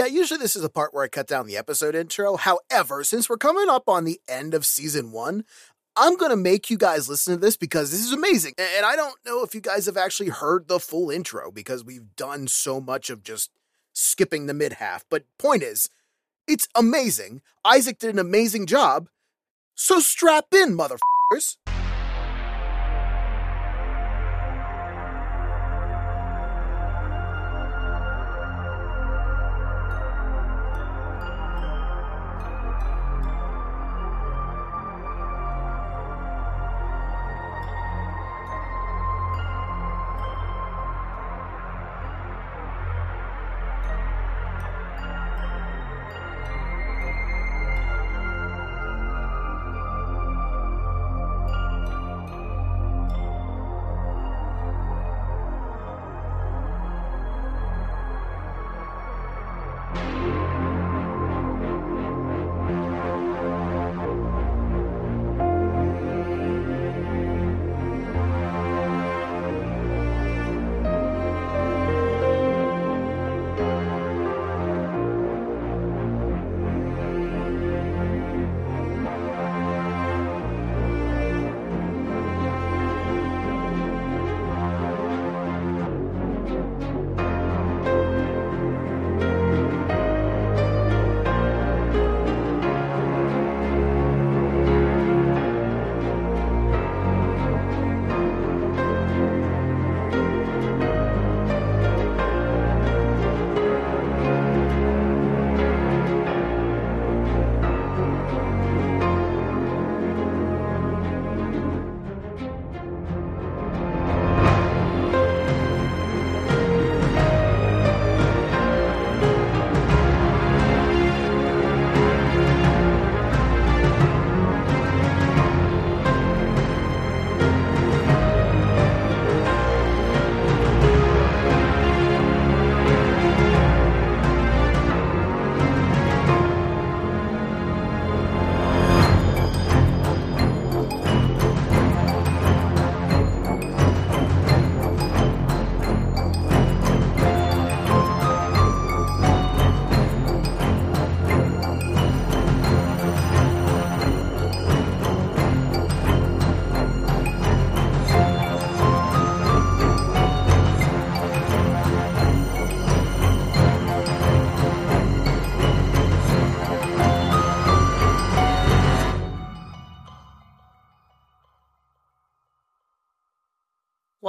Yeah, usually this is a part where I cut down the episode intro. However, since we're coming up on the end of season one, I'm going to make you guys listen to this because this is amazing. And I don't know if you guys have actually heard the full intro because we've done so much of just skipping the mid half. But point is, it's amazing. Isaac did an amazing job. So strap in, motherfuckers.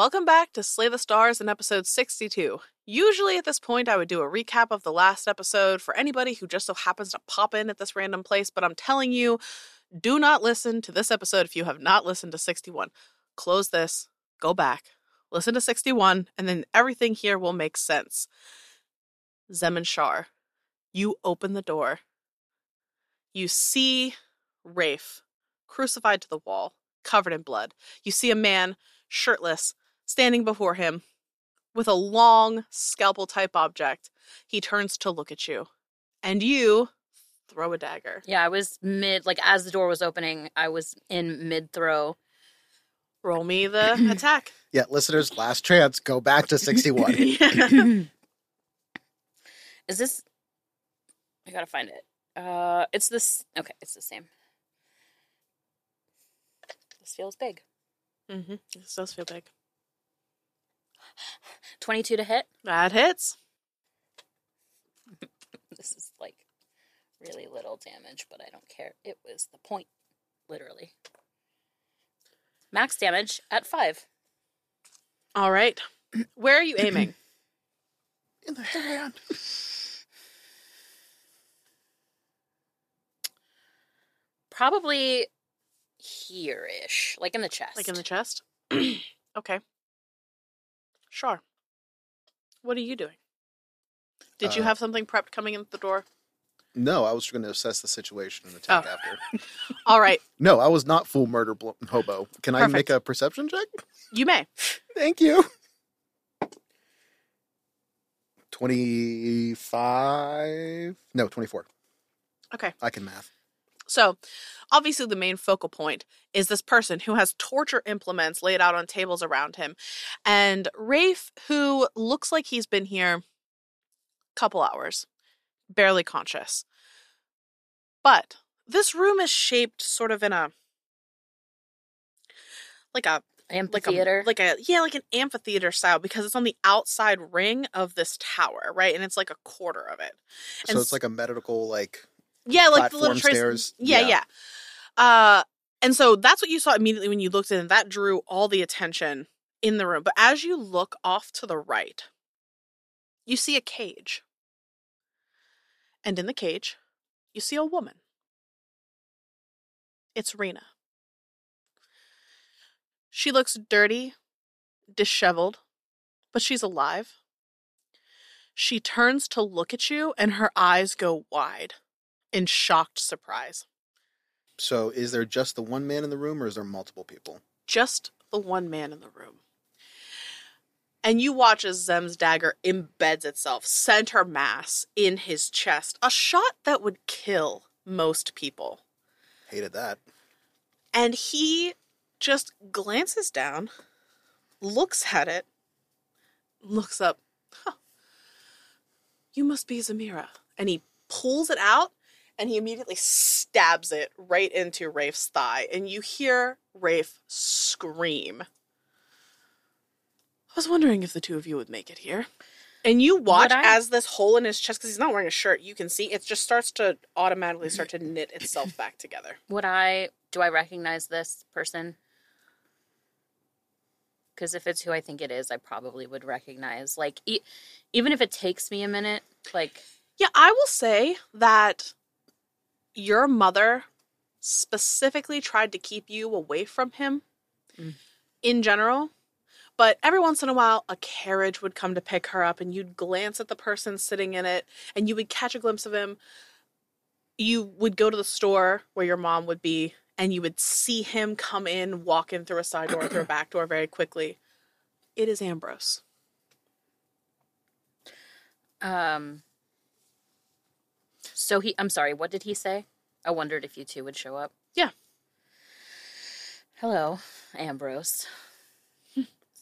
Welcome back to Slay the Stars in episode 62. Usually at this point, I would do a recap of the last episode for anybody who just so happens to pop in at this random place, but I'm telling you, do not listen to this episode if you have not listened to 61. Close this, go back, listen to 61, and then everything here will make sense. Zemin Shar, you open the door. You see Rafe crucified to the wall, covered in blood. You see a man, shirtless, standing before him with a long scalpel type object. He turns to look at you, and you throw a dagger. Yeah, I was mid, like as the door was opening, I was in mid throw. Roll me the attack. Yeah, listeners, last chance. Go back to 61. Yeah. Is this? I gotta find it. Uh, it's this. Okay, it's the same. This feels big. Mm-hmm. This does feel big. Twenty-two to hit. That hits. This is like really little damage, but I don't care. It was the point, literally. Max damage at five. All right. Where are you aiming? In the hand. Probably here-ish, like in the chest. like in the chest? okay. Sure. What are you doing? Did you Uh, have something prepped coming in the door? No, I was going to assess the situation and attack Oh. after. All right. No, I was not full murder blo- hobo. Can I make a perception check? You may. Thank you. 25. No, 24. Okay. I can math. So, obviously, the main focal point is this person who has torture implements laid out on tables around him. And Rafe, who looks like he's been here a couple hours, barely conscious. But this room is shaped sort of in a like a like Amphitheater. a like a yeah like an amphitheater style because it's on the outside ring of this tower right and it's like a quarter of it So it's like a medical like yeah like the little trace stairs. yeah, Yeah. yeah. Uh and so that's what you saw immediately when you looked in that drew all the attention in the room. But as you look off to the right you see a cage. And in the cage you see a woman. It's Rena. She looks dirty disheveled but she's alive. She turns to look at you and her eyes go wide in shocked surprise So is there just the one man in the room or is there multiple people? just the one man in the room. And you watch as Zem's dagger embeds itself center mass in his chest, a shot that would kill most people. Hated that. And he just glances down, looks at it, looks up. Huh. You must be Zamira. And he pulls it out and he immediately stabs it right into Rafe's thigh. And you hear Rafe scream. I was wondering if the two of you would make it here. And you watch I? as this hole in his chest, because he's not wearing a shirt, you can see it just starts to automatically start to knit itself back together. Would I do I recognize this person? Because if it's who I think it is, I probably would recognize. Like, e- even if it takes me a minute, like, Yeah, I will say that your mother specifically tried to keep you away from him Mm. in general. But every once in a while, a carriage would come to pick her up, and you'd glance at the person sitting in it, and you would catch a glimpse of him. You would go to the store where your mom would be, and you would see him come in, walk in through a side door, through a back door very quickly. It is Ambrose. um. So he, I'm sorry, what did he say? I wondered if you two would show up. Yeah. Hello, Ambrose.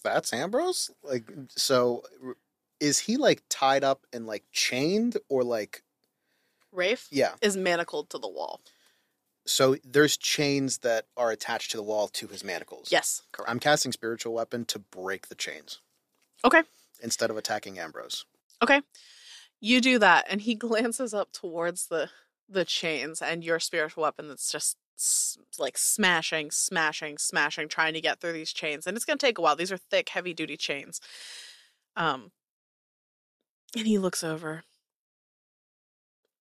That's Ambrose? Like so is he like tied up and like chained or like Rafe yeah. is manacled to the wall. So there's chains that are attached to the wall to his manacles. Yes, correct. I'm casting spiritual weapon to break the chains Okay. instead of attacking Ambrose. Okay. You do that and he glances up towards the the chains and your spiritual weapon that's just like smashing, smashing, smashing trying to get through these chains and it's going to take a while. These are thick, heavy duty chains. Um and he looks over.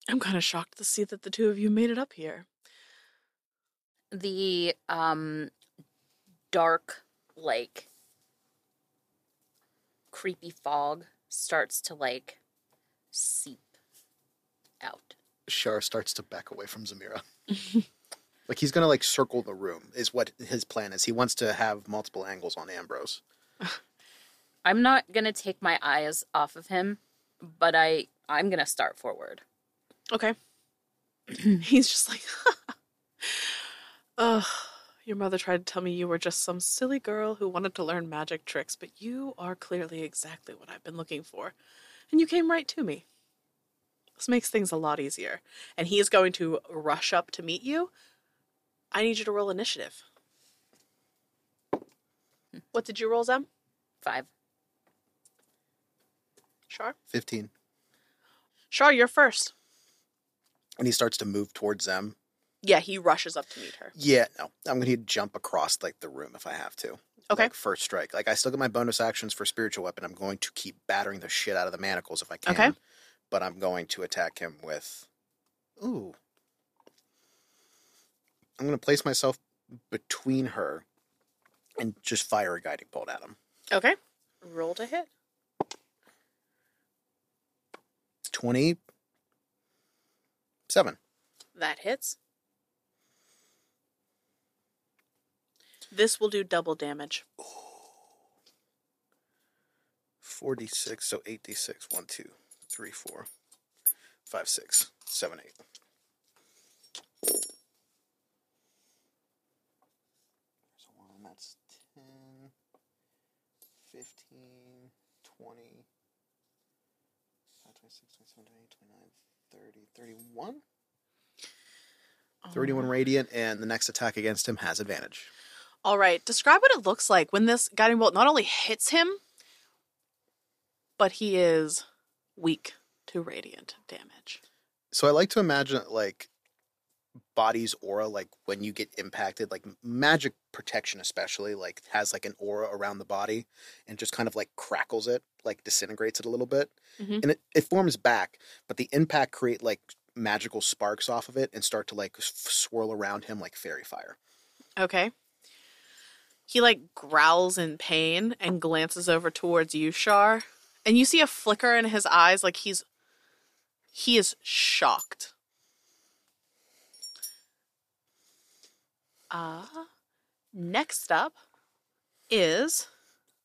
I'm kind of shocked to see that the two of you made it up here. The um dark, like creepy fog starts to like seep out. Shar starts to back away from Zamira. like he's gonna like circle the room is what his plan is. He wants to have multiple angles on Ambrose. I'm not gonna take my eyes off of him, but I I'm gonna start forward. Okay. He's just like, Ugh, your mother tried to tell me you were just some silly girl who wanted to learn magic tricks, but you are clearly exactly what I've been looking for. And you came right to me. This makes things a lot easier. And he is going to rush up to meet you. I need you to roll initiative. What did you roll, Zem? Five. Shar? Fifteen. Shar, you're first. And he starts to move towards them. Yeah, he rushes up to meet her. Yeah, no. I'm gonna jump across like the room if I have to. Okay. Like first strike. Like I still get my bonus actions for spiritual weapon. I'm going to keep battering the shit out of the manacles if I can. Okay. But I'm going to attack him with Ooh. I'm gonna place myself between her and just fire a guiding bolt at him. Okay. Roll to hit. Twenty seven. That hits. This will do double damage. 46, so 8d6. 1, 2, 3, 4, 5, 6, 7, 8. There's a 1, that's 10, 15, 20, 26, 27, 28, 29, 30, 31? Um, 31 radiant, and the next attack against him has advantage. All right. Describe what it looks like when this guiding bolt not only hits him, but he is weak to radiant damage. So I like to imagine like body's aura, like when you get impacted, like magic protection, especially, like has like an aura around the body and just kind of like crackles it, like disintegrates it a little bit. Mhm. And it, it forms back, but the impact create like magical sparks off of it and start to like swirl around him like fairy fire. Okay. He like growls in pain and glances over towards you, Shar. And you see a flicker in his eyes like he's he is shocked. Uh next up is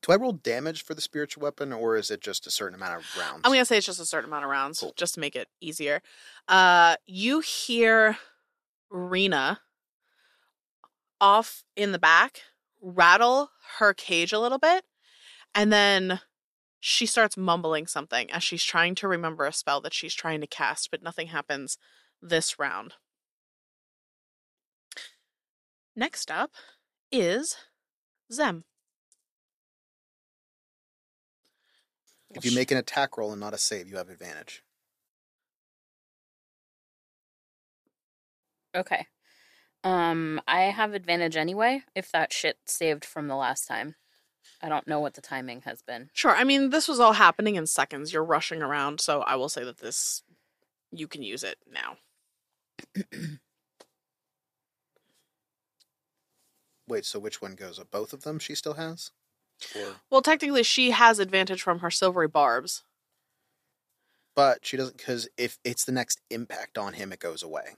Do I roll damage for the spiritual weapon or is it just a certain amount of rounds? I'm gonna say it's just a certain amount of rounds, Cool. just to make it easier. Uh, you hear Rena off in the back rattle her cage a little bit, and then she starts mumbling something as she's trying to remember a spell that she's trying to cast, but nothing happens this round. Next up is Zem. if you make an attack roll and not a save, you have advantage. Okay. Um, I have advantage anyway if that shit saved from the last time. I don't know what the timing has been. Sure. I mean, this was all happening in seconds. You're rushing around, so I will say that this you can use it now. Wait, so which one goes? Both of them she still has? Or Well, technically, she has advantage from her silvery barbs. but she doesn't because if it's the next impact on him, it goes away.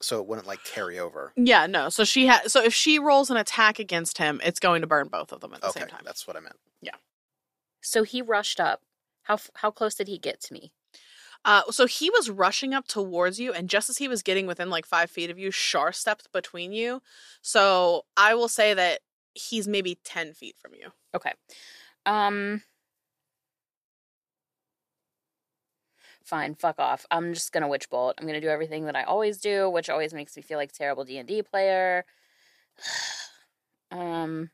So it wouldn't like carry over. Yeah, no. So she has. So if she rolls an attack against him, it's going to burn both of them at the Okay, same time. that's what I meant. Yeah. So he rushed up. How f- how close did he get to me? Uh, so he was rushing up towards you, and just as he was getting within like five feet of you, Shar stepped between you. So I will say that he's maybe ten feet from you. Okay. Um Fine, fuck off. I'm just gonna witch bolt. I'm gonna do everything that I always do, which always makes me feel like a terrible D and D player. um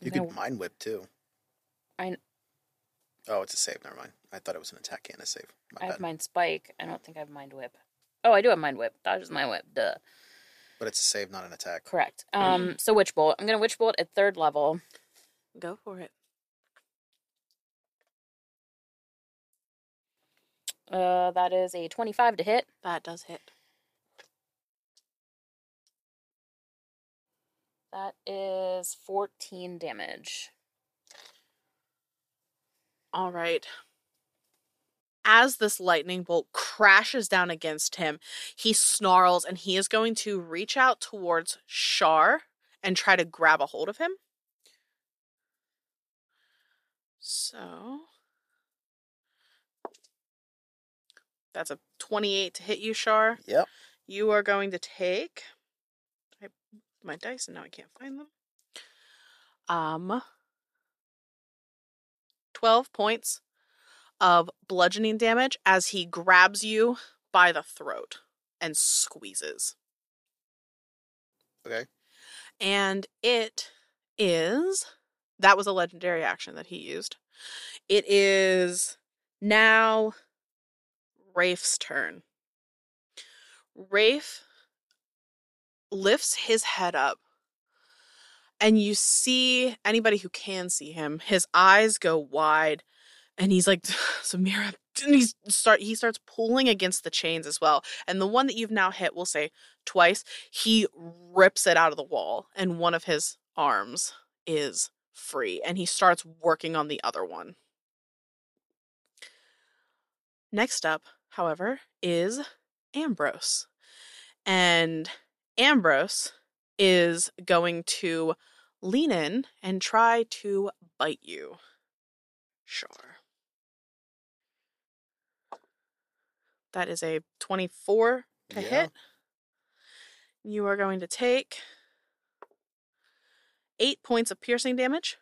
I'm You gonna- could mind whip too. I- Oh, it's a save. Never mind. I thought it was an attack and a save. My I have mind spike. I don't think I have mind whip. Oh, I do have mind whip. Dodge is mind whip. Duh. But it's a save, not an attack. Correct. Um so witch bolt. I'm gonna witch bolt at third level. Go for it. Uh that is a twenty five to hit. That does hit. That is fourteen damage. All right. As this lightning bolt crashes down against him, he snarls and he is going to reach out towards Shar and try to grab a hold of him. So that's a 28 to hit you, Shar. Yep. You are going to take I my dice and now I can't find them. Um 12 points of bludgeoning damage as he grabs you by the throat and squeezes. Okay. And it is that was a legendary action that he used. It is now Rafe's turn. Rafe lifts his head up and you see anybody who can see him his eyes go wide and he's like Zamira and he's start he starts pulling against the chains as well and the one that you've now hit we'll say twice he rips it out of the wall and one of his arms is free and he starts working on the other one next up however is ambrose and ambrose is going to lean in and try to bite you. Sure. That is a 24 to Yeah. hit. You are going to take eight points of piercing damage.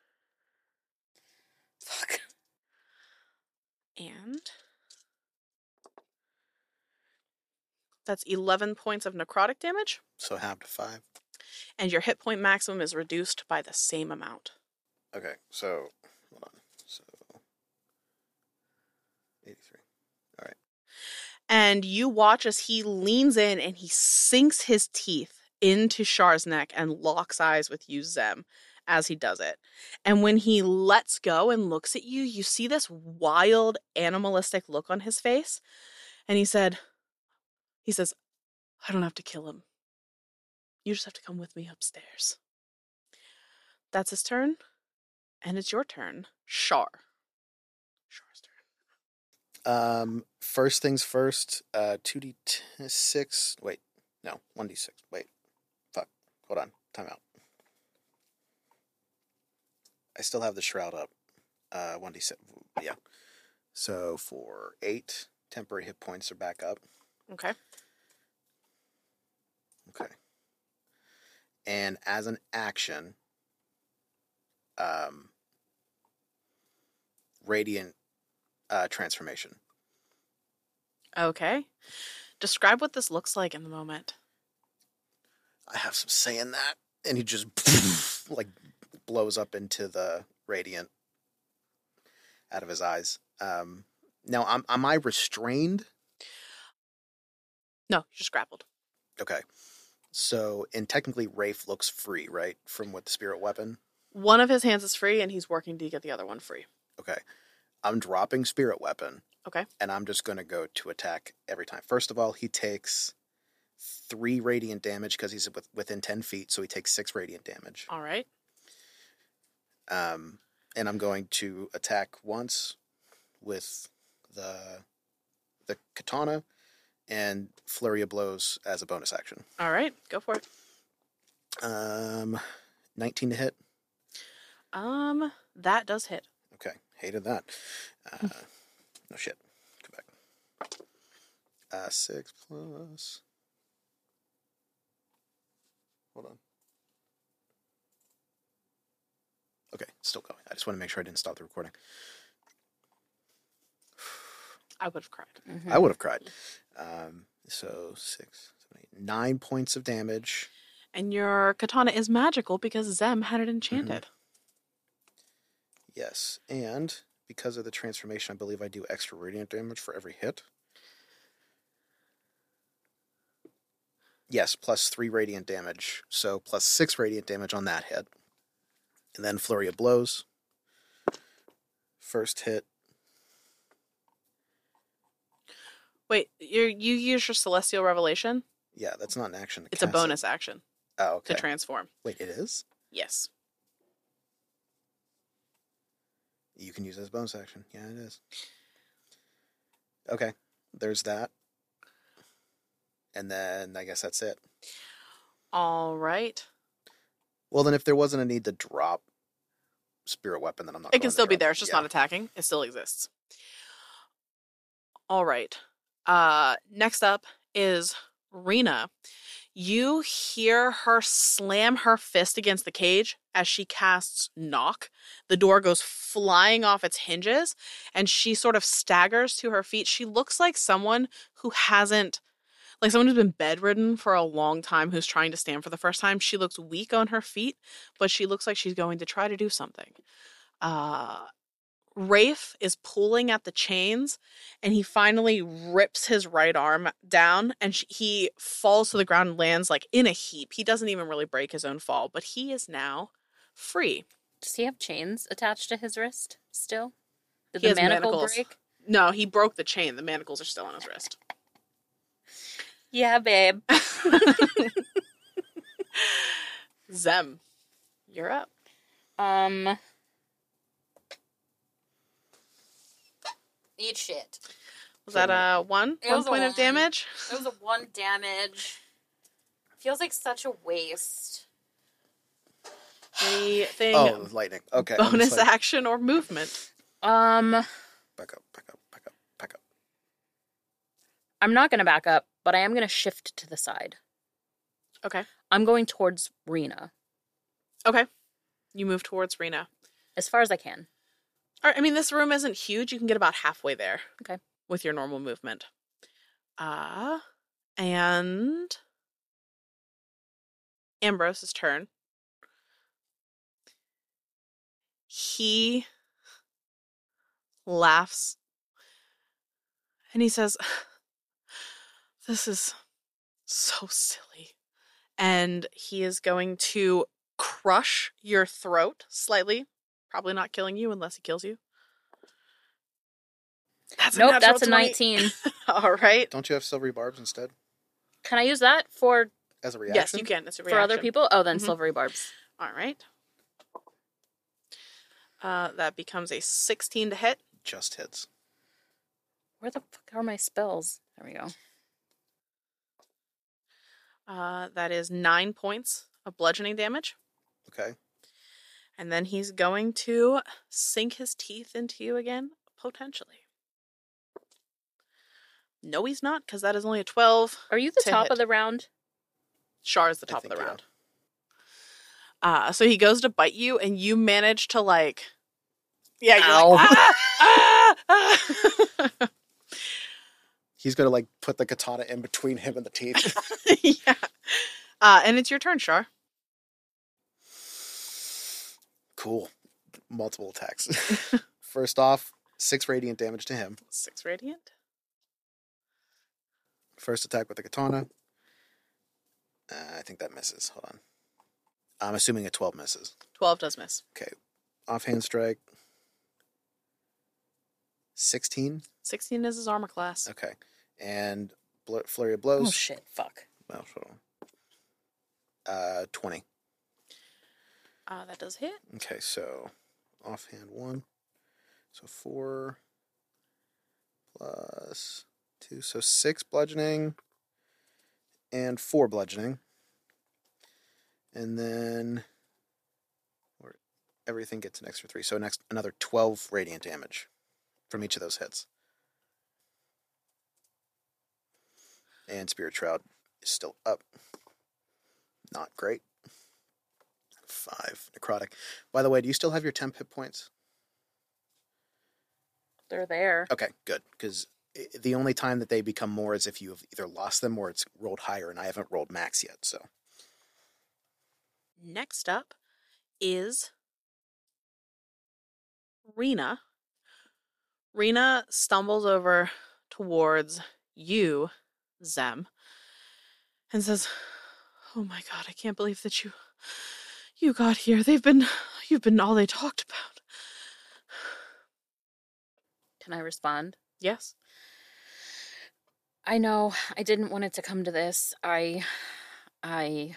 Fuck. And That's 11 points of necrotic damage, So half to five. and your hit point maximum is reduced by the same amount. Okay, so hold on. So eighty-three. All right. And you watch as he leans in and he sinks his teeth into Shar's neck and locks eyes with you, Zem, as he does it. And when he lets go and looks at you, you see this wild, animalistic look on his face. And he said, he says, I don't have to kill him. You just have to come with me upstairs. That's his turn. And it's your turn, Shar. Shar's turn. Um, first things first. Uh, two d six. Wait, no, one d six. Wait, fuck. Hold on. Time out. I still have the shroud up. Uh, one d six. Yeah. So for eight temporary hit points are back up. Okay. Okay. And as an action, um, radiant uh, transformation. Okay. Describe what this looks like in the moment. I have some say in that, and he just like blows up into the radiant out of his eyes. Um, now, am am I restrained? No, you just grappled. Okay, so and technically, Rafe looks free, right, from what the spirit weapon. One of his hands is free, and he's working to get the other one free. Okay, I'm dropping spirit weapon. Okay. and I'm just going to go to attack every time. First of all, he takes three radiant damage because he's with, within ten feet, so he takes six radiant damage. All right. Um, and I'm going to attack once with the the katana and flurry of blows as a bonus action. All right. Go for it. Um, 19 to hit. Um, that does hit. Okay, hated that. Uh, no shit. Go back. Uh, six plus. Hold on. Okay, still going. I just want to make sure I didn't stop the recording. I would have cried. Mhm. I would have cried. Um, so six, seven, eight, nine points of damage. And your katana is magical because Zem had it enchanted. Yes, and because of the transformation, I believe I do extra radiant damage for every hit. Yes, plus three radiant damage, so plus six radiant damage on that hit, and then flurry of blows. First hit, Wait, you you use your celestial revelation? yeah, that's not an action. It's a cast it. bonus action Oh, okay. to transform. Wait, it is. Yes. You can use it as a bonus action. Yeah, it is. Okay, there's that, and then I guess that's it. All right. Well, then if there wasn't a need to drop spirit weapon, then I'm not. It can to still be drop there. It's just Yeah. not attacking. It still exists. All right. Uh, next up is Rena. You hear her slam her fist against the cage as she casts knock. The door goes flying off its hinges and she sort of staggers to her feet. She looks like someone who hasn't like someone who's been bedridden for a long time who's trying to stand for the first time. She looks weak on her feet, but she looks like she's going to try to do something. Uh Rafe is pulling at the chains and he finally rips his right arm down and he falls to the ground and lands like in a heap. He doesn't even really break his own fall, but he is now free. Does he have chains attached to his wrist still? Did He the manacle manacles. break? No, he broke the chain. The manacles are still on his wrist. Yeah, babe. Zem, you're up. Um. Eat shit. Was that a one? It one was a point of damage? It was a one damage. Feels like such a waste. Anything Oh, lightning. Okay. Bonus like, action or movement? Um, Back up. Back up. Back up. Back up. I'm not gonna back up, but I am gonna shift to the side. Okay. I'm going towards Rena Okay. You move towards Rena. as far as I can. All right, I mean, this room isn't huge. You can get about halfway there. Okay. With your normal movement. Uh, And Ambrose's turn. He laughs and he says, This is so silly. And he is going to crush your throat slightly. Probably not killing you unless he kills you. That's nope, natural that's a 19. All right. Don't you have silvery barbs instead Can I use that for as a reaction? Yes, you can. It's a for other people? Oh, then Mhm. silvery barbs. All right. Uh, that becomes a 16 to hit. Just hits. Where the fuck are my spells? There we go. Uh, that is nine points of bludgeoning damage. Okay. And then he's going to sink his teeth into you again, potentially. No, he's not, because that is only a 12. Are you the To top hit. of the round? Shar is the top of the round. Uh, so he goes to bite you, and you manage to, like. Yeah, you're Ow. like, ah, ah, ah." He's gonna like put the katana in between him and the teeth. yeah. Uh, and it's your turn, Shar. Cool. Multiple attacks. First off, six radiant damage to him. Six radiant. First attack with the katana. Uh, I think that misses. Hold on. I'm assuming a 12 misses. 12 does miss. Okay. Offhand strike. 16. 16 is his armor class. Okay. And bl- flurry of blows. Oh shit! Fuck. Hold on. Uh, 20. Uh, that does hit. Okay, so offhand one. So four plus two. So six bludgeoning and four bludgeoning. And then everything gets an extra three. So next another twelve radiant damage from each of those hits. And Spirit Shroud is still up. Not great. Five necrotic. By the way, do you still have your temp hit points? They're there. Okay, good. Because the only time that they become more is if you have either lost them or it's rolled higher, and I haven't rolled max yet. So Next up is Rena. Rena stumbles over towards you, Zem, and says, "Oh my god, I can't believe that you you got here. They've been you've been all they talked about." Can I respond? Yes. I know I didn't want it to come to this. I I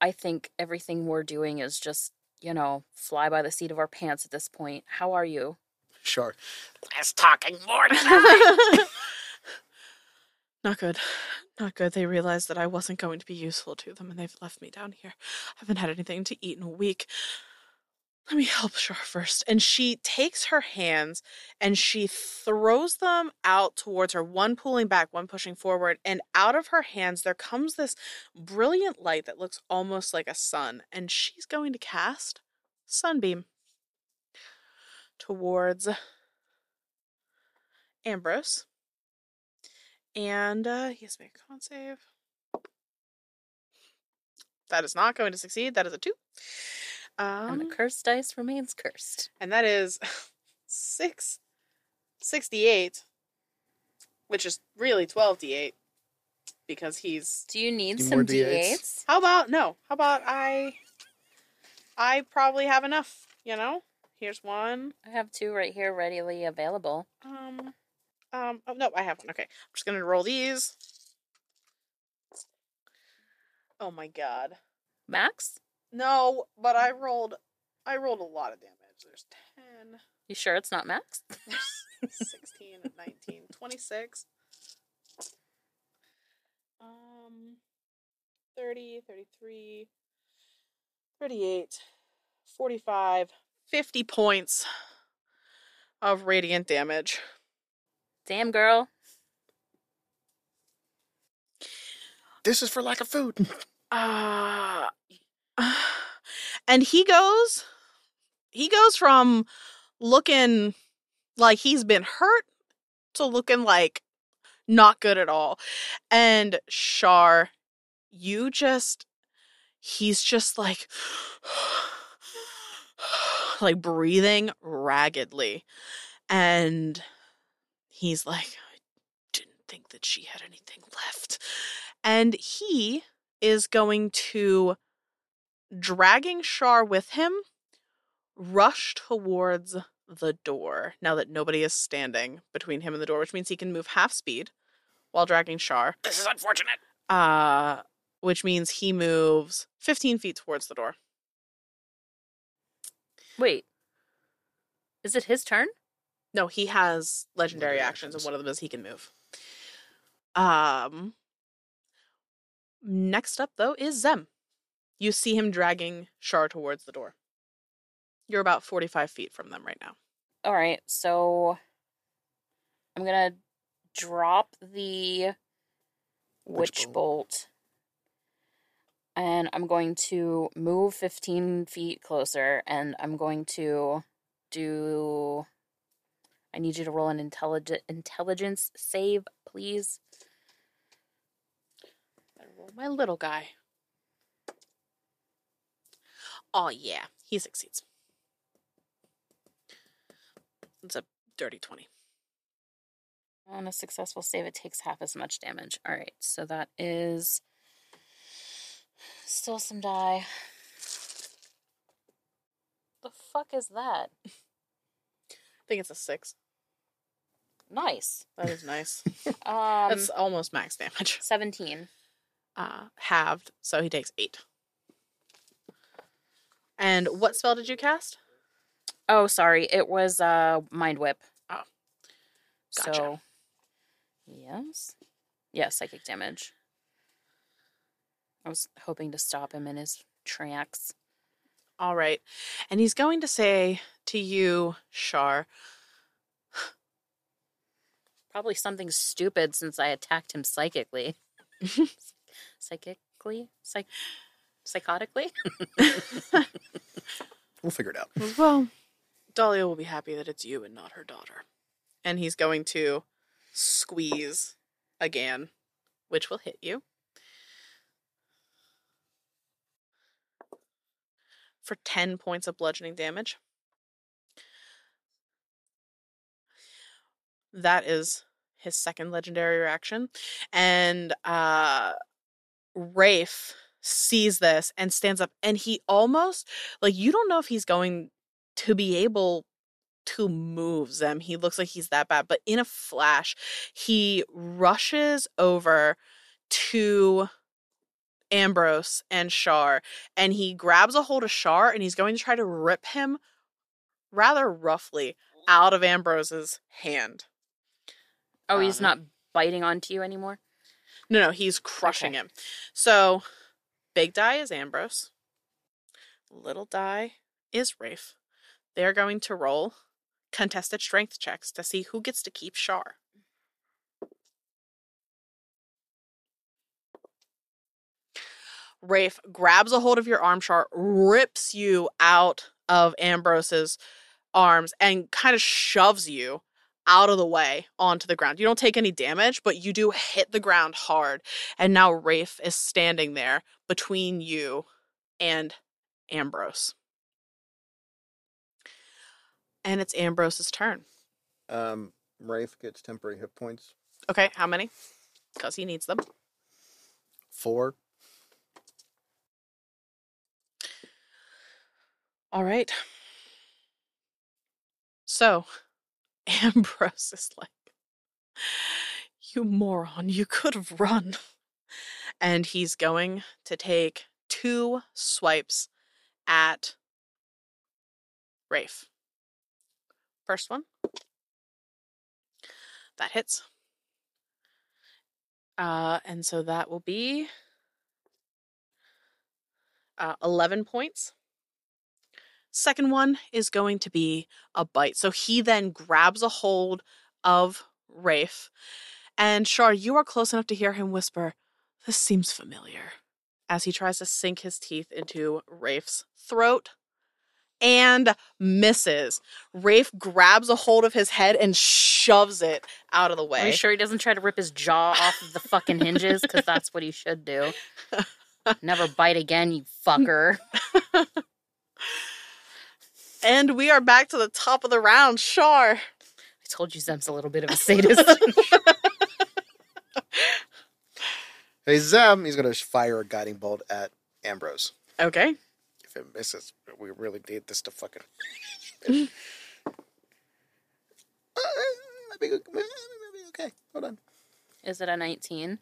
I think everything we're doing is just, you know, fly by the seat of our pants at this point. How are you? sure. Less talking, more Not good. Not good. They realized that I wasn't going to be useful to them and they've left me down here. I haven't had anything to eat in a week. Let me help Shar first. And she takes her hands and she throws them out towards her, one pulling back, one pushing forward. And out of her hands, there comes this brilliant light that looks almost like a sun. And she's going to cast Sunbeam towards Ambrose. And uh, he has to make a con save. That is not going to succeed. That is a two. and Um, the cursed dice remains cursed. and that is six sixty-eight, which is really twelve d8 because he's. Do you need Do some more D8s? D8s? How about no? How about I? I probably have enough. You know. Here's one. I have two right here readily available. Um. Um. Oh no, I have one. Okay, I'm just gonna roll these. Oh my god. Max? No, but I rolled. I rolled a lot of damage. There's ten. You sure it's not Max? There's 16, 19, 26. Um, 30, 33, 38, 45, 50 points of radiant damage. Damn girl. This is for lack of food. Uh, and he goes, he goes from looking like he's been hurt to looking like Not good at all. And Shar, you just, he's just like, like breathing raggedly. And he's like, I didn't think that she had anything left. And he is going to, dragging Shar with him, rush towards the door now that nobody is standing between him and the door, which means he can move half speed while dragging Shar. This is unfortunate. Uh, which means he moves 15 feet towards the door. Wait. Is it his turn? No, he has legendary Legendary actions, and one of them is he can move. Um. Next up, though, is Zem. You see him dragging Shar towards the door. You're about 45 feet from them right now. All right, so I'm gonna drop the Witch witch bolt. bolt, and I'm going to move 15 feet closer, and I'm going to do. I need you to roll an intelligent intelligence save, please. I roll my little guy. Oh, yeah. He succeeds. It's a dirty 20. On a successful save, it takes half as much damage. All right, so that is still some die. The fuck is that? I think it's a 6. Nice. That is nice. Um, That's almost max damage. seventeen. Uh, halved, so he takes 8. And what spell did you cast? Oh, sorry, it was uh mind whip. Oh, gotcha. So, yes, yeah, psychic damage. I was hoping to stop him in his tracks. All right. And he's going to say to you, Shar, Probably something stupid since I attacked him psychically. Psychically, psych, psychotically. We'll figure it out. Well, Dahlia will be happy that it's you and not her daughter. And he's going to squeeze again, which will hit you. For 10 points of bludgeoning damage. That is his second legendary reaction. And uh Rafe sees this and stands up and he almost like you don't know if he's going to be able to move them. He looks like he's that bad, but in a flash, he rushes over to Ambrose and Shar and he grabs a hold of Shar and he's going to try to rip him rather roughly out of Ambrose's hand. Oh, he's Um, not biting onto you anymore. No, no, he's crushing Okay. him. So, big die is Ambrose. Little die is Rafe. They're going to roll contested strength checks to see who gets to keep Shar. Rafe grabs a hold of your arm, Shar, rips you out of Ambrose's arms, and kind of shoves you out of the way onto the ground. You don't take any damage, but you do hit the ground hard. And now Rafe is standing there between you and Ambrose. And it's Ambrose's turn. Um, Rafe gets temporary hit points. Okay, how many? Because he needs them. Four. All right. So, Ambrose is like, You moron, you could have run. And he's going to take two swipes at Rafe. First one. That hits. Uh, and so that will be uh, 11 points. Second one is going to be a bite. So he then grabs a hold of Rafe. And Shar, you are close enough to hear him whisper, This seems familiar, as he tries to sink his teeth into Rafe's throat and misses. Rafe grabs a hold of his head and shoves it out of the way. Are you sure he doesn't try to rip his jaw off of the fucking hinges? Because that's what he should do. Never bite again, you fucker. And we are back to the top of the round. Shar. I told you Zem's a little bit of a sadist. Hey, Zem, he's going to fire a guiding bolt at Ambrose. Okay. If it misses, we really need this to fucking. uh, might be, good- might be okay. Hold on. Is it a 19?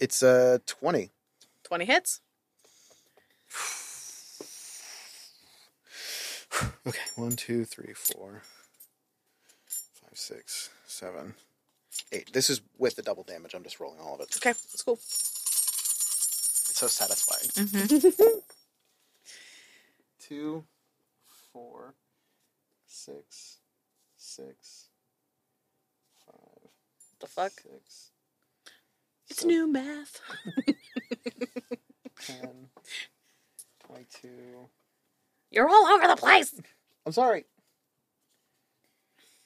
It's a 20. 20 hits. Okay, one, two, three, four, five, six, seven, eight. This is with the double damage. I'm just rolling all of it. Okay, that's cool. It's so satisfying. Mm-hmm. Two, four, six, six, five, The fuck? six, It's seven, new math. 10, 22. You're all over the place. I'm sorry.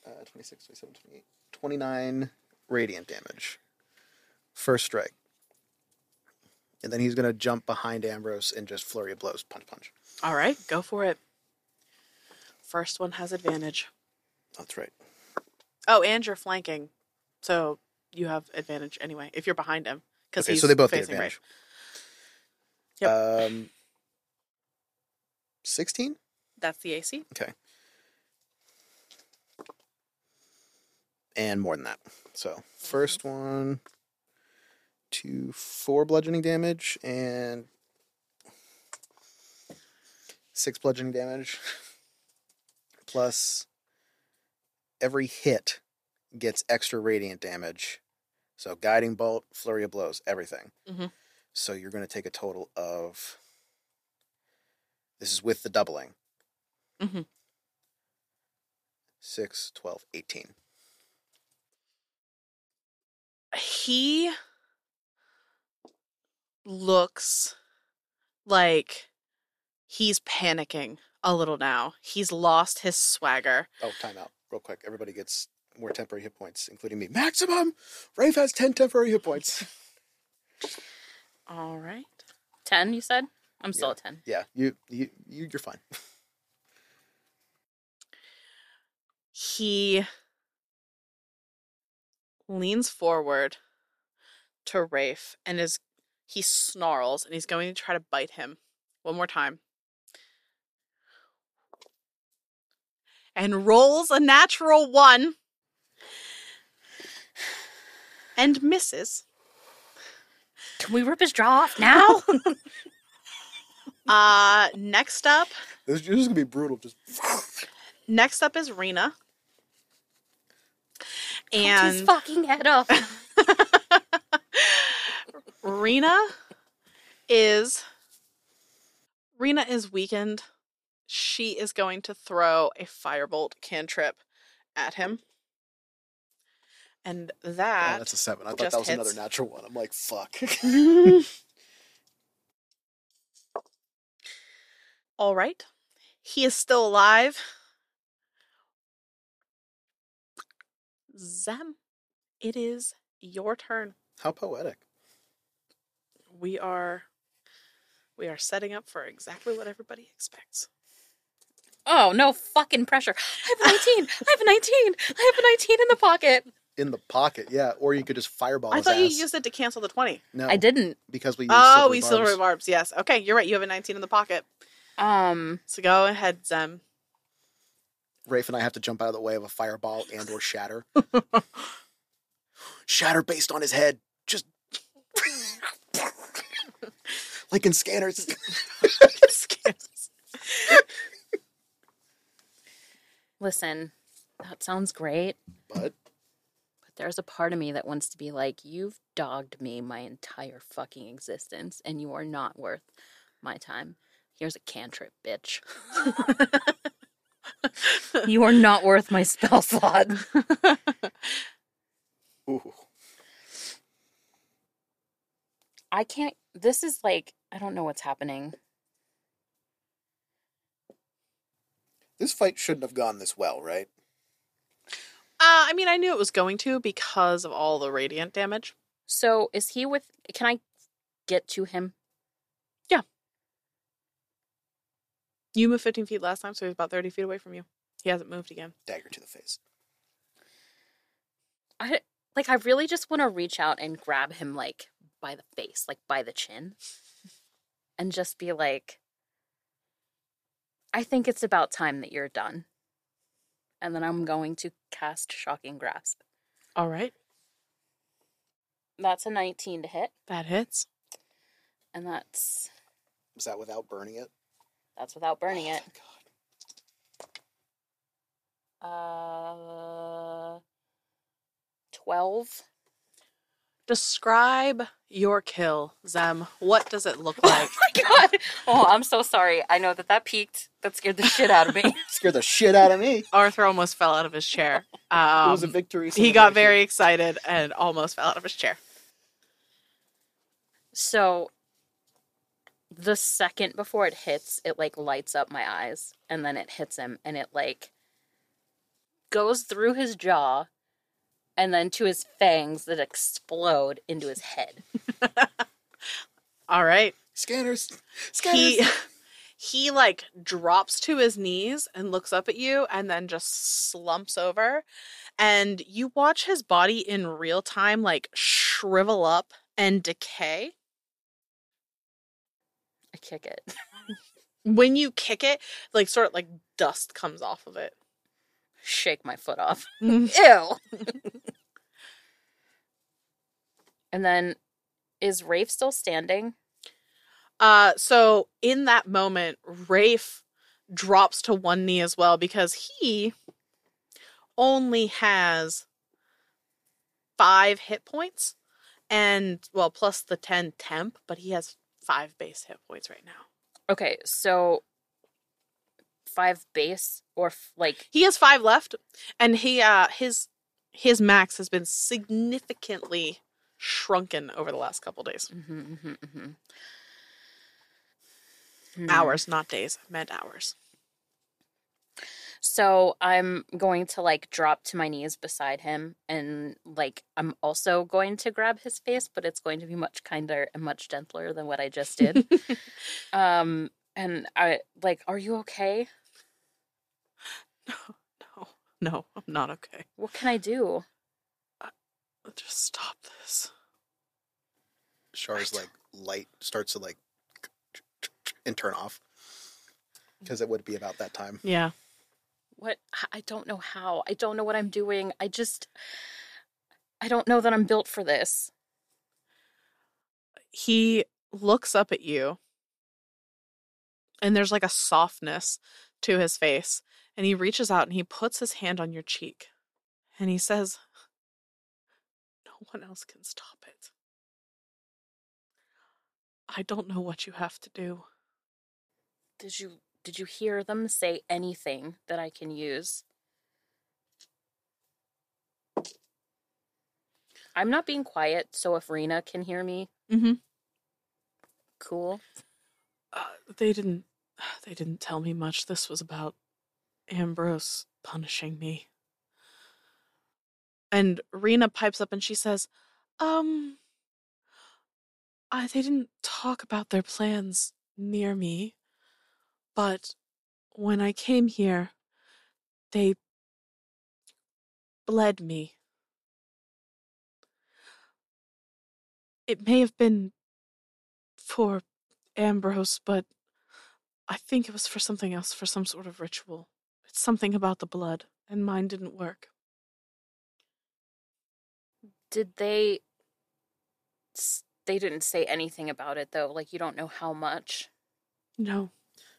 Uh, 26, 27, 28, 29 radiant damage. First strike. And then he's going to jump behind Ambrose and just flurry of blows. Punch, punch. All right, go for it. First one has advantage. That's right. Oh, and you're flanking. So you have advantage anyway if you're behind him. Because Okay, he's so they both get facing advantage. Right. Um, 16? That's the AC. Okay. And more than that. So, first one, two, four bludgeoning damage, and six bludgeoning damage. Plus, every hit gets extra radiant damage. So, guiding bolt, flurry of blows, everything. Mhm. So, you're going to take a total of. This is with the doubling. Mm-hmm. 6, 12, 18. He looks like he's panicking a little now. He's lost his swagger. Oh, timeout. Real quick. Everybody gets more temporary hit points, including me. Maximum! Rafe has 10 temporary hit points. All right. 10, you said? I'm still Yeah. at 10. yeah, you, you, you, you're fine. He leans forward to Rafe and is he snarls and he's going to try to bite him one more time. And rolls a natural one and misses. Can we rip his jaw off now? Uh next up, This, this is going to be brutal. Just. next up is Rena. Cut his fucking head off. Rena is Rena is weakened. She is going to throw a firebolt cantrip at him. And Oh, that that's a 7. I thought that was hits. another natural one. I'm like, fuck. All right. He is still alive. Zem, it is your turn. How poetic. We are we are setting up for exactly what everybody expects. Oh, no fucking pressure. I have a 19. I have a 19. I have a 19 in the pocket. In the pocket, yeah. Or you could just fireball I his thought you used it to cancel the 20. No, I didn't. because we used Oh, silver we barbs. silver barbs. Yes. Okay, you're right. You have a 19 in the pocket. Um, So go ahead, Zem. Rafe and I have to jump out of the way of a fireball and or shatter. shatter based on his head. Just like in scanners. listen, that sounds great, but but there's a part of me that wants to be like, you've dogged me my entire fucking existence, and you are not worth my time. Here's a cantrip, bitch. you are not worth my spell slot. ooh, I can't. This is like I don't know what's happening. This fight shouldn't have gone this well, right? Uh, I mean, I knew it was going to because of all the radiant damage. So is he with? Can I get to him? You moved 15 feet last time, so he's about 30 feet away from you. He hasn't moved again. Dagger to the face. I like. I really just want to reach out and grab him like by the face, like by the chin, and just be like, "I think it's about time that you're done." And then I'm going to cast Shocking Grasp. All right. That's a 19 to hit, That hits. and that's Was that without burning it? That's without burning Oh, it. God. Uh, 12. Describe your kill, Zem. What does it look like? Oh my god! Oh, I'm so sorry. I know that that peaked. That scared the shit out of me. Scared the shit out of me. Arthur almost fell out of his chair. it Um, was a victory. he got very excited and almost fell out of his chair. So, the second before it hits, it like lights up my eyes, and then it hits him, and it like goes through his jaw, and then to his fangs that explode into his head. All right. Scanners. Scanners. He he like drops to his knees and looks up at you and then just slumps over and you watch his body in real time like shrivel up and decay. I kick it. When you kick it, like sort of like dust comes off of it. Shake my foot off. Ew. and then is Rafe still standing? Uh, so in that moment, Rafe drops to one knee as well because he only has five hit points and well plus the 10 temp but he has five base hit points right now Okay, so five base or f- like he has five left and he uh his his max has been significantly shrunken over the last couple days Mhm, mhm, mhm. Hmm. hours not days I meant hours So I'm going to like drop to my knees beside him and like I'm also going to grab his face, but it's going to be much kinder and much gentler than what I just did. um and I like, are you okay? no no i'm not okay What can I do? I, just stop this Shar's like light starts to like and turn off because it would be about that time. yeah What I don't know how. I don't know what I'm doing. I just I don't know that I'm built for this. he looks up at you and there's like a softness to his face and he reaches out and he puts his hand on your cheek and he says no one else can stop it i don't know what you have to do Did you did you hear them say anything that I can use? I'm not being quiet, so if Rena can hear me, mm-hmm. cool. uh, they didn't they didn't tell me much this was about ambrose punishing me and rena pipes up and she says um I, they didn't talk about their plans near me but when i came here they bled me it may have been for Ambrose, but I think it was for something else, for some sort of ritual. It's something about the blood, and mine didn't work. Did they they didn't say anything about it though, like you don't know how much. No.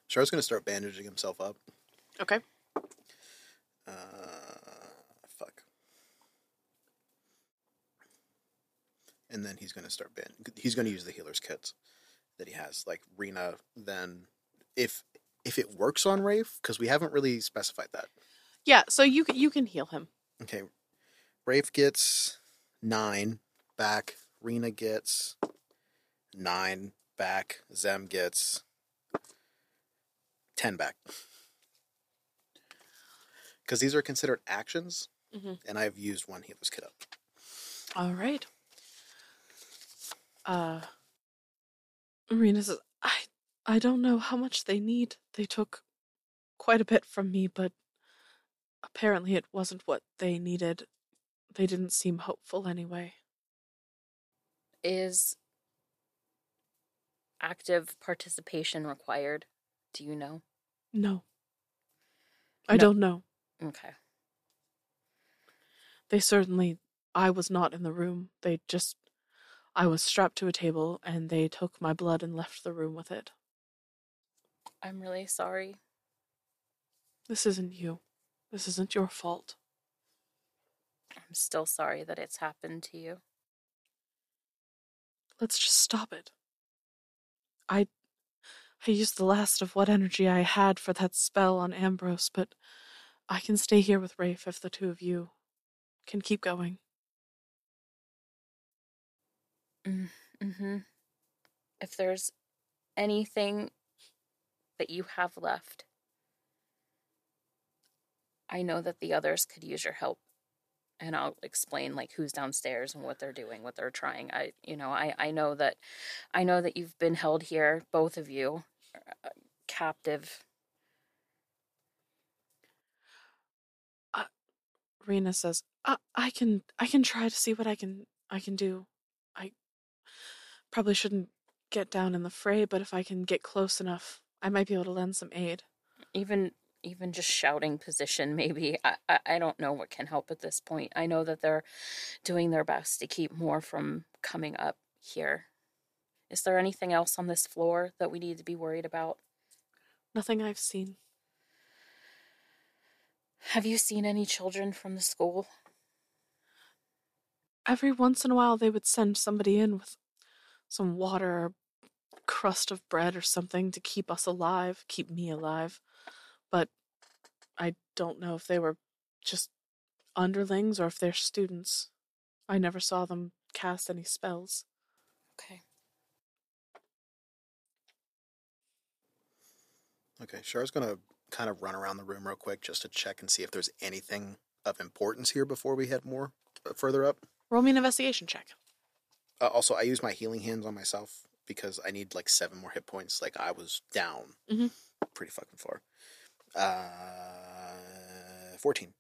Shar's gonna start bandaging himself up. Okay. Uh, fuck. And then he's gonna start band. He's gonna use the healer's kits that he has, like Rena. Then, if if it works on Rafe, because we haven't really specified that. Yeah, so you can, you can heal him. Okay, Rafe gets nine back. Rena gets nine back. Zem gets ten back. because these are considered actions, Mhm. and I've used one healer's kit up. All right. Uh, Marina says, I, I don't know how much they need. They took quite a bit from me, but apparently it wasn't what they needed. They didn't seem hopeful anyway. Is active participation required? Do you know? No. I No. don't know. Okay. They certainly, I was not in the room. They just, I was strapped to a table and they took my blood and left the room with it. I'm really sorry. This isn't you. This isn't your fault. I'm still sorry that it's happened to you. Let's just stop it. I I used the last of what energy I had for that spell on Ambrose, but I can stay here with Rafe if the two of you can keep going. Mm-hmm. If there's anything that you have left, I know that the others could use your help. And I'll explain like who's downstairs and what they're doing, what they're trying. I, you know, I, I know that, I know that you've been held here, both of you, uh, captive. Rena says, I, "I can I can try to see what I can I can do. I probably shouldn't get down in the fray, but if I can get close enough, I might be able to lend some aid." even even just shouting position maybe I, I don't know what can help at this point i know that they're doing their best to keep more from coming up here is there anything else on this floor that we need to be worried about Nothing I've seen. have you seen any children from the school every once in a while they would send somebody in with some water or crust of bread or something to keep us alive, keep me alive. But I don't know if they were just underlings or if they're students. I never saw them cast any spells. okay Okay, Shar's gonna kind of run around the room real quick just to check and see if there's anything of importance here before we head more uh, further up. Roll me an investigation check. Uh, also, I use my healing hands on myself because I need like seven more hit points. Like I was down Mhm. pretty fucking far. Uh, fourteen.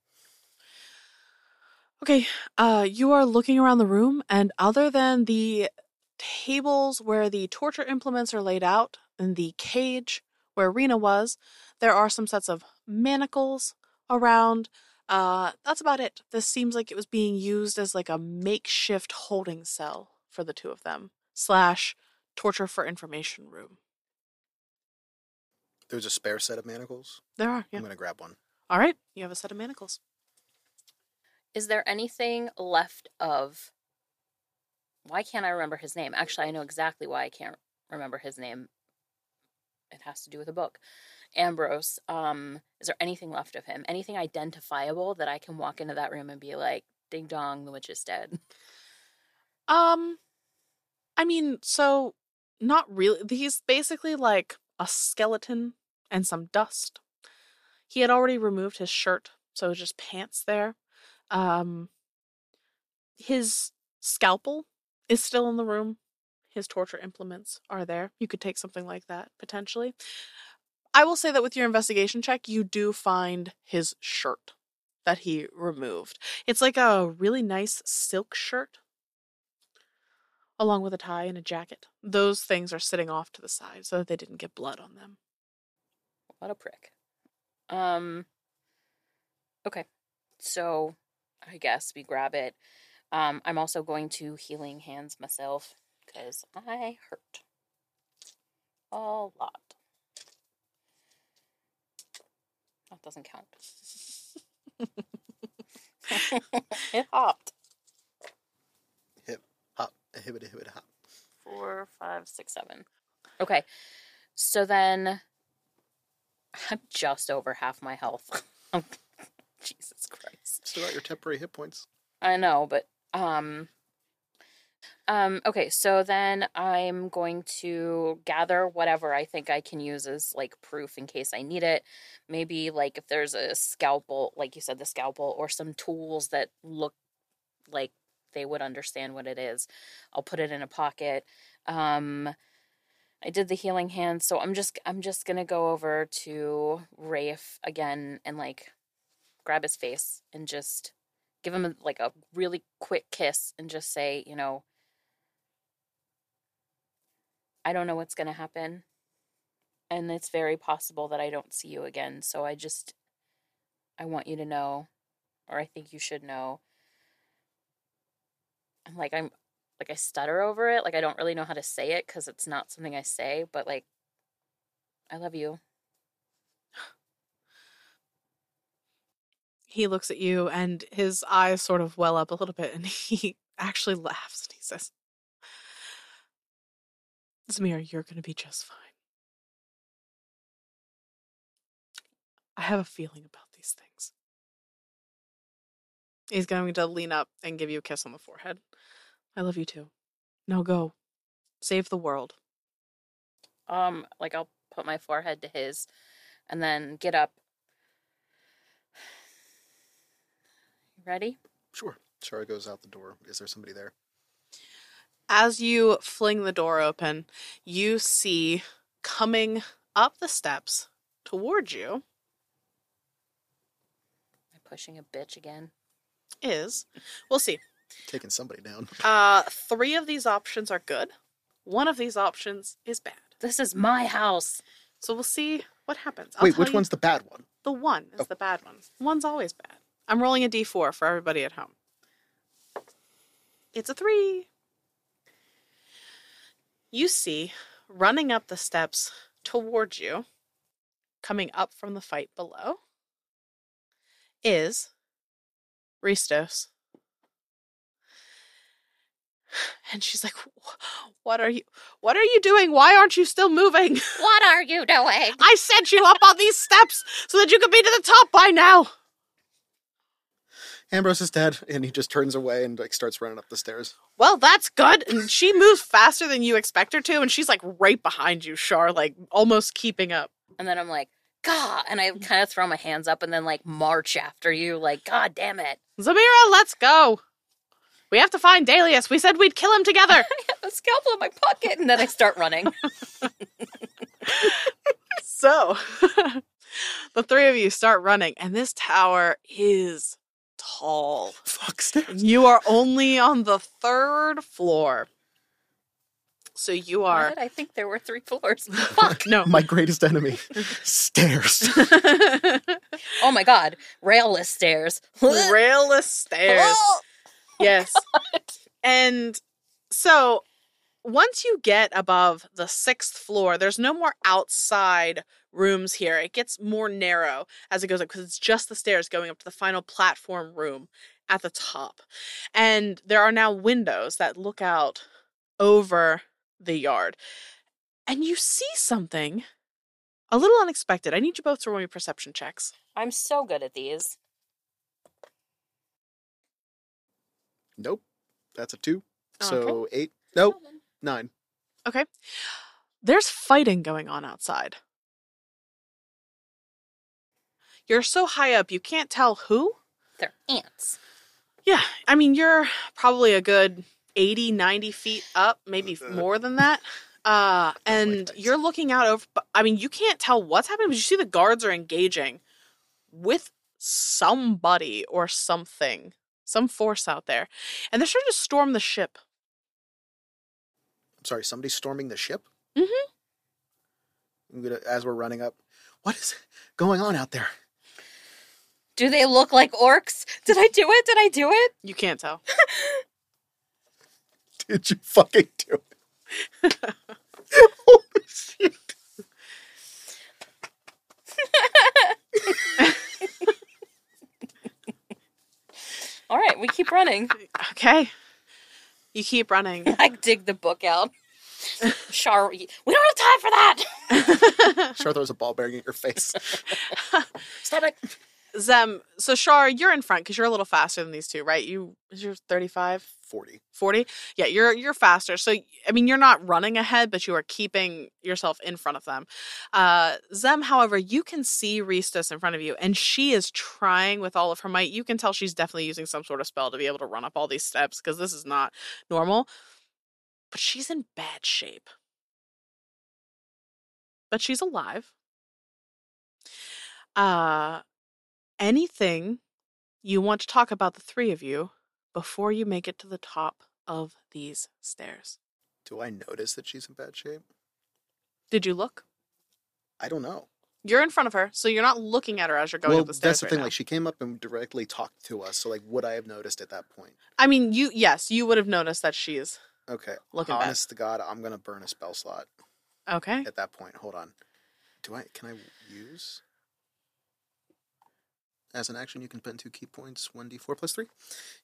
Okay, uh, you are looking around the room, and other than the tables where the torture implements are laid out and the cage where Rena was, there are some sets of manacles around. Uh, that's about it. This seems like it was being used as like a makeshift holding cell for the two of them slash torture for information room. There's a spare set of manacles. There are, yeah. I'm gonna grab one. All right, you have a set of manacles. is there anything left of why can't i remember his name actually i know exactly why i can't remember his name it has to do with a book ambrose um is there anything left of him anything identifiable that i can walk into that room and be like ding dong the witch is dead Um, I mean, so not really. He's basically like a skeleton and some dust. He had already removed his shirt, so it was just pants there. Um, his scalpel is still in the room. His torture implements are there. You could take something like that potentially. I will say that with your investigation check, you do find his shirt that he removed. It's like a really nice silk shirt along with a tie and a jacket. Those things are sitting off to the side so that they didn't get blood on them. what a prick. Um okay. So i guess we grab it. Um i'm also going to healing hands myself because i hurt a lot. That doesn't count. It hopped. Hip hop, a hibbity hibbity hop. four, five, six, seven. Okay. So then I'm just over half my health. Jesus Christ. Still got your temporary hit points. I know, but um Um, okay, so then I'm going to gather whatever I think I can use as like proof in case I need it. Maybe like if there's a scalpel, like you said, the scalpel, or some tools that look like they would understand what it is. I'll put it in a pocket. Um, I did the healing hand, so I'm just I'm just gonna go over to Rafe again and like grab his face and just give him like a really quick kiss and just say, you know, I don't know what's to happen. And it's very possible that I don't see you again. So I just, I want you to know, or I think you should know. I'm like, I'm, like, I stutter over it. Like, I don't really know how to say it because it's not something I say, but like, I love you. He looks at you and his eyes sort of well up a little bit and he actually laughs and he says, Zamira, you're going to be just fine. I have a feeling about these things. He's going to lean up and give you a kiss on the forehead. I love you too. Now go. Save the world. Um, like I'll put my forehead to his and then get up. You ready? Sure. Shara goes out the door. Is there somebody there? As you fling the door open, you see coming up the steps towards you Am I pushing a bitch again? is, we'll see. Taking somebody down. Uh, three of these options are good. One of these options is bad. This is my house. So we'll see what happens. I'll Wait, which you- one's the bad one? the one? Is Oh. the bad one. One's always bad. I'm rolling a d4 for everybody at home. It's a three. You see, running up the steps towards you, coming up from the fight below, is Ristos. And she's like, "What are you? What are you doing? Why aren't you still moving? What are you doing? I sent you up on these steps so that you could be to the top by now." Ambrose is dead, and he just turns away and like starts running up the stairs. Well, that's good. And she moves faster than you expect her to, and she's like right behind you, Shar, like almost keeping up. And then I'm like, God. And I kind of throw my hands up and then like march after you, like, God damn it. Zamira, let's go. We have to find Dalius. We said we'd kill him together. I have a scalpel in my pocket. And then I start running. so, the three of you start running, and this tower is tall. Fuck stairs. You are only on the third floor. So you are. What? I think there were three floors. Fuck. No. My greatest enemy. stairs. Oh my God. Railless stairs. Railless stairs. Oh, Yes. And so once you get above the sixth floor, there's no more outside rooms here. It gets more narrow as it goes up because it's just the stairs going up to the final platform room at the top. And there are now windows that look out over the yard. And you see something a little unexpected. I need you both to roll me perception checks. I'm so good at these. Nope. That's a two. So eight. Nope. Seven. Nine. Okay. There's fighting going on outside. You're so high up, you can't tell who. They're ants. Yeah, I mean, you're probably a good 80, 90 feet up, maybe more than that. Uh, and you're looking out over, I mean, you can't tell what's happening, but you see the guards are engaging with somebody or something, some force out there. And they're trying to storm the ship. I'm sorry. Somebody's storming the ship. Mm-hmm. I'm gonna as we're running up. What is going on out there? Do they look like orcs? Did I do it? Did I do it? You can't tell. Did you fucking do it? Holy shit. All right, we keep running. Okay. You keep running. I dig the book out. Shar, we don't have time for that. Shar throws a ball bearing at your face. Stop it. Zem, so Shar, you're in front because you're a little faster than these two, right? You you're 35? 40. 40 yeah you're you're faster. So i mean you're not running ahead but you are keeping yourself in front of them. Uh zem however you can see Ristos in front of you and she is trying with all of her might. You can tell she's definitely using some sort of spell to be able to run up all these steps because this is not normal. But she's in bad shape. But she's alive. Uh anything you want to talk about the three of you before you make it to the top of these stairs. Do I notice that she's in bad shape? Did you look? I don't know. You're in front of her, so you're not looking at her as you're going well, up the stairs. that's the right thing. now. Like, she came up and directly talked to us. So, like, would I have noticed at that point? I mean, you yes, you would have noticed that she's Okay. Looking bad. Honest to God, I'm gonna burn a spell slot okay. at that point. Hold on. Do I? Can I use? As an action, you can spend two ki points, one d4 plus three.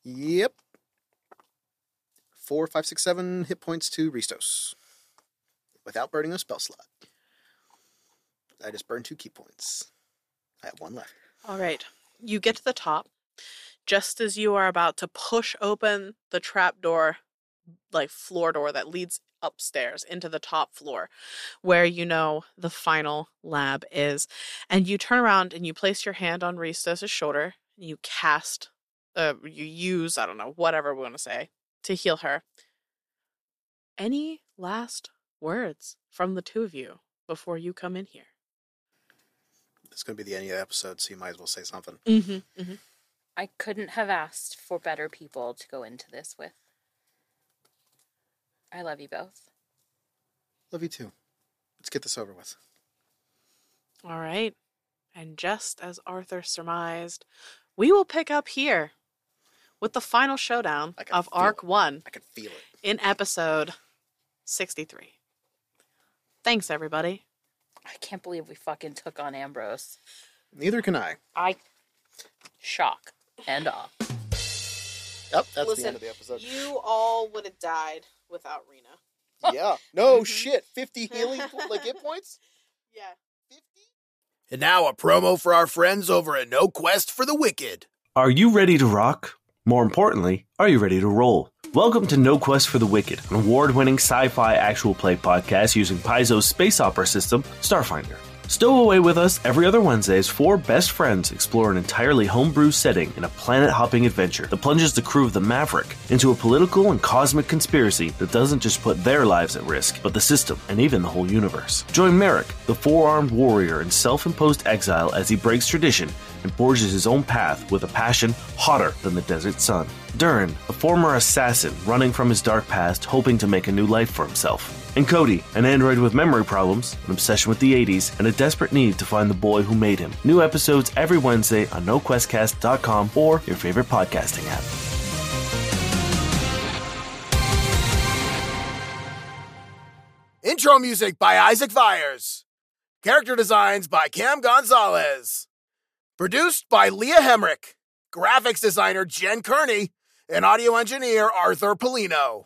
Yep. Four, five, six, seven hit points to Ristos. Without burning a spell slot. I just burned two ki points. I have one left. All right. You get to the top. Just as you are about to push open the trap door, like floor door that leads upstairs into the top floor, where you know the final lab is. And you turn around and you place your hand on Ristos' shoulder. And you cast, uh, you use, I don't know, whatever we want to say, to heal her. Any last words from the two of you before you come in here? It's going to be the end of the episode, so you might as well say something. Mm-hmm. mm-hmm. I couldn't have asked for better people to go into this with. I love you both. Love you too. Let's get this over with. All right. And just as Arthur surmised, we will pick up here with the final showdown of Arc it. 1 I can feel it. in episode 63. Thanks, everybody. I can't believe we fucking took on Ambrose. Neither can I. I shock and awe. Yep, that's the end of the episode. You all would have died without Rena. yeah. No Mhm. shit. 50 healing like hit points? Yeah. 50? And now a promo for our friends over at No Quest for the Wicked. Are you ready to rock? More importantly, are you ready to roll? Welcome to No Quest for the Wicked, an award winning sci fi actual play podcast using Paizo's space opera system, Starfinder. Stow away with us every other Wednesday as four best friends explore an entirely homebrew setting in a planet hopping adventure that plunges the crew of the Maverick into a political and cosmic conspiracy that doesn't just put their lives at risk, but the system and even the whole universe. Join Merrick, the four armed warrior in self imposed exile, as he breaks tradition and forges his own path with a passion hotter than the desert sun. Durin, a former assassin running from his dark past, hoping to make a new life for himself. And Cody, an android with memory problems, an obsession with the 80s, and a desperate need to find the boy who made him. New episodes every Wednesday on NoQuestCast.com or your favorite podcasting app. Intro music by Isaac Vyers. Character designs by Cam Gonzalez. Produced by Leah Hemrick. Graphics designer Jen Kearney. And audio engineer Arthur Polino.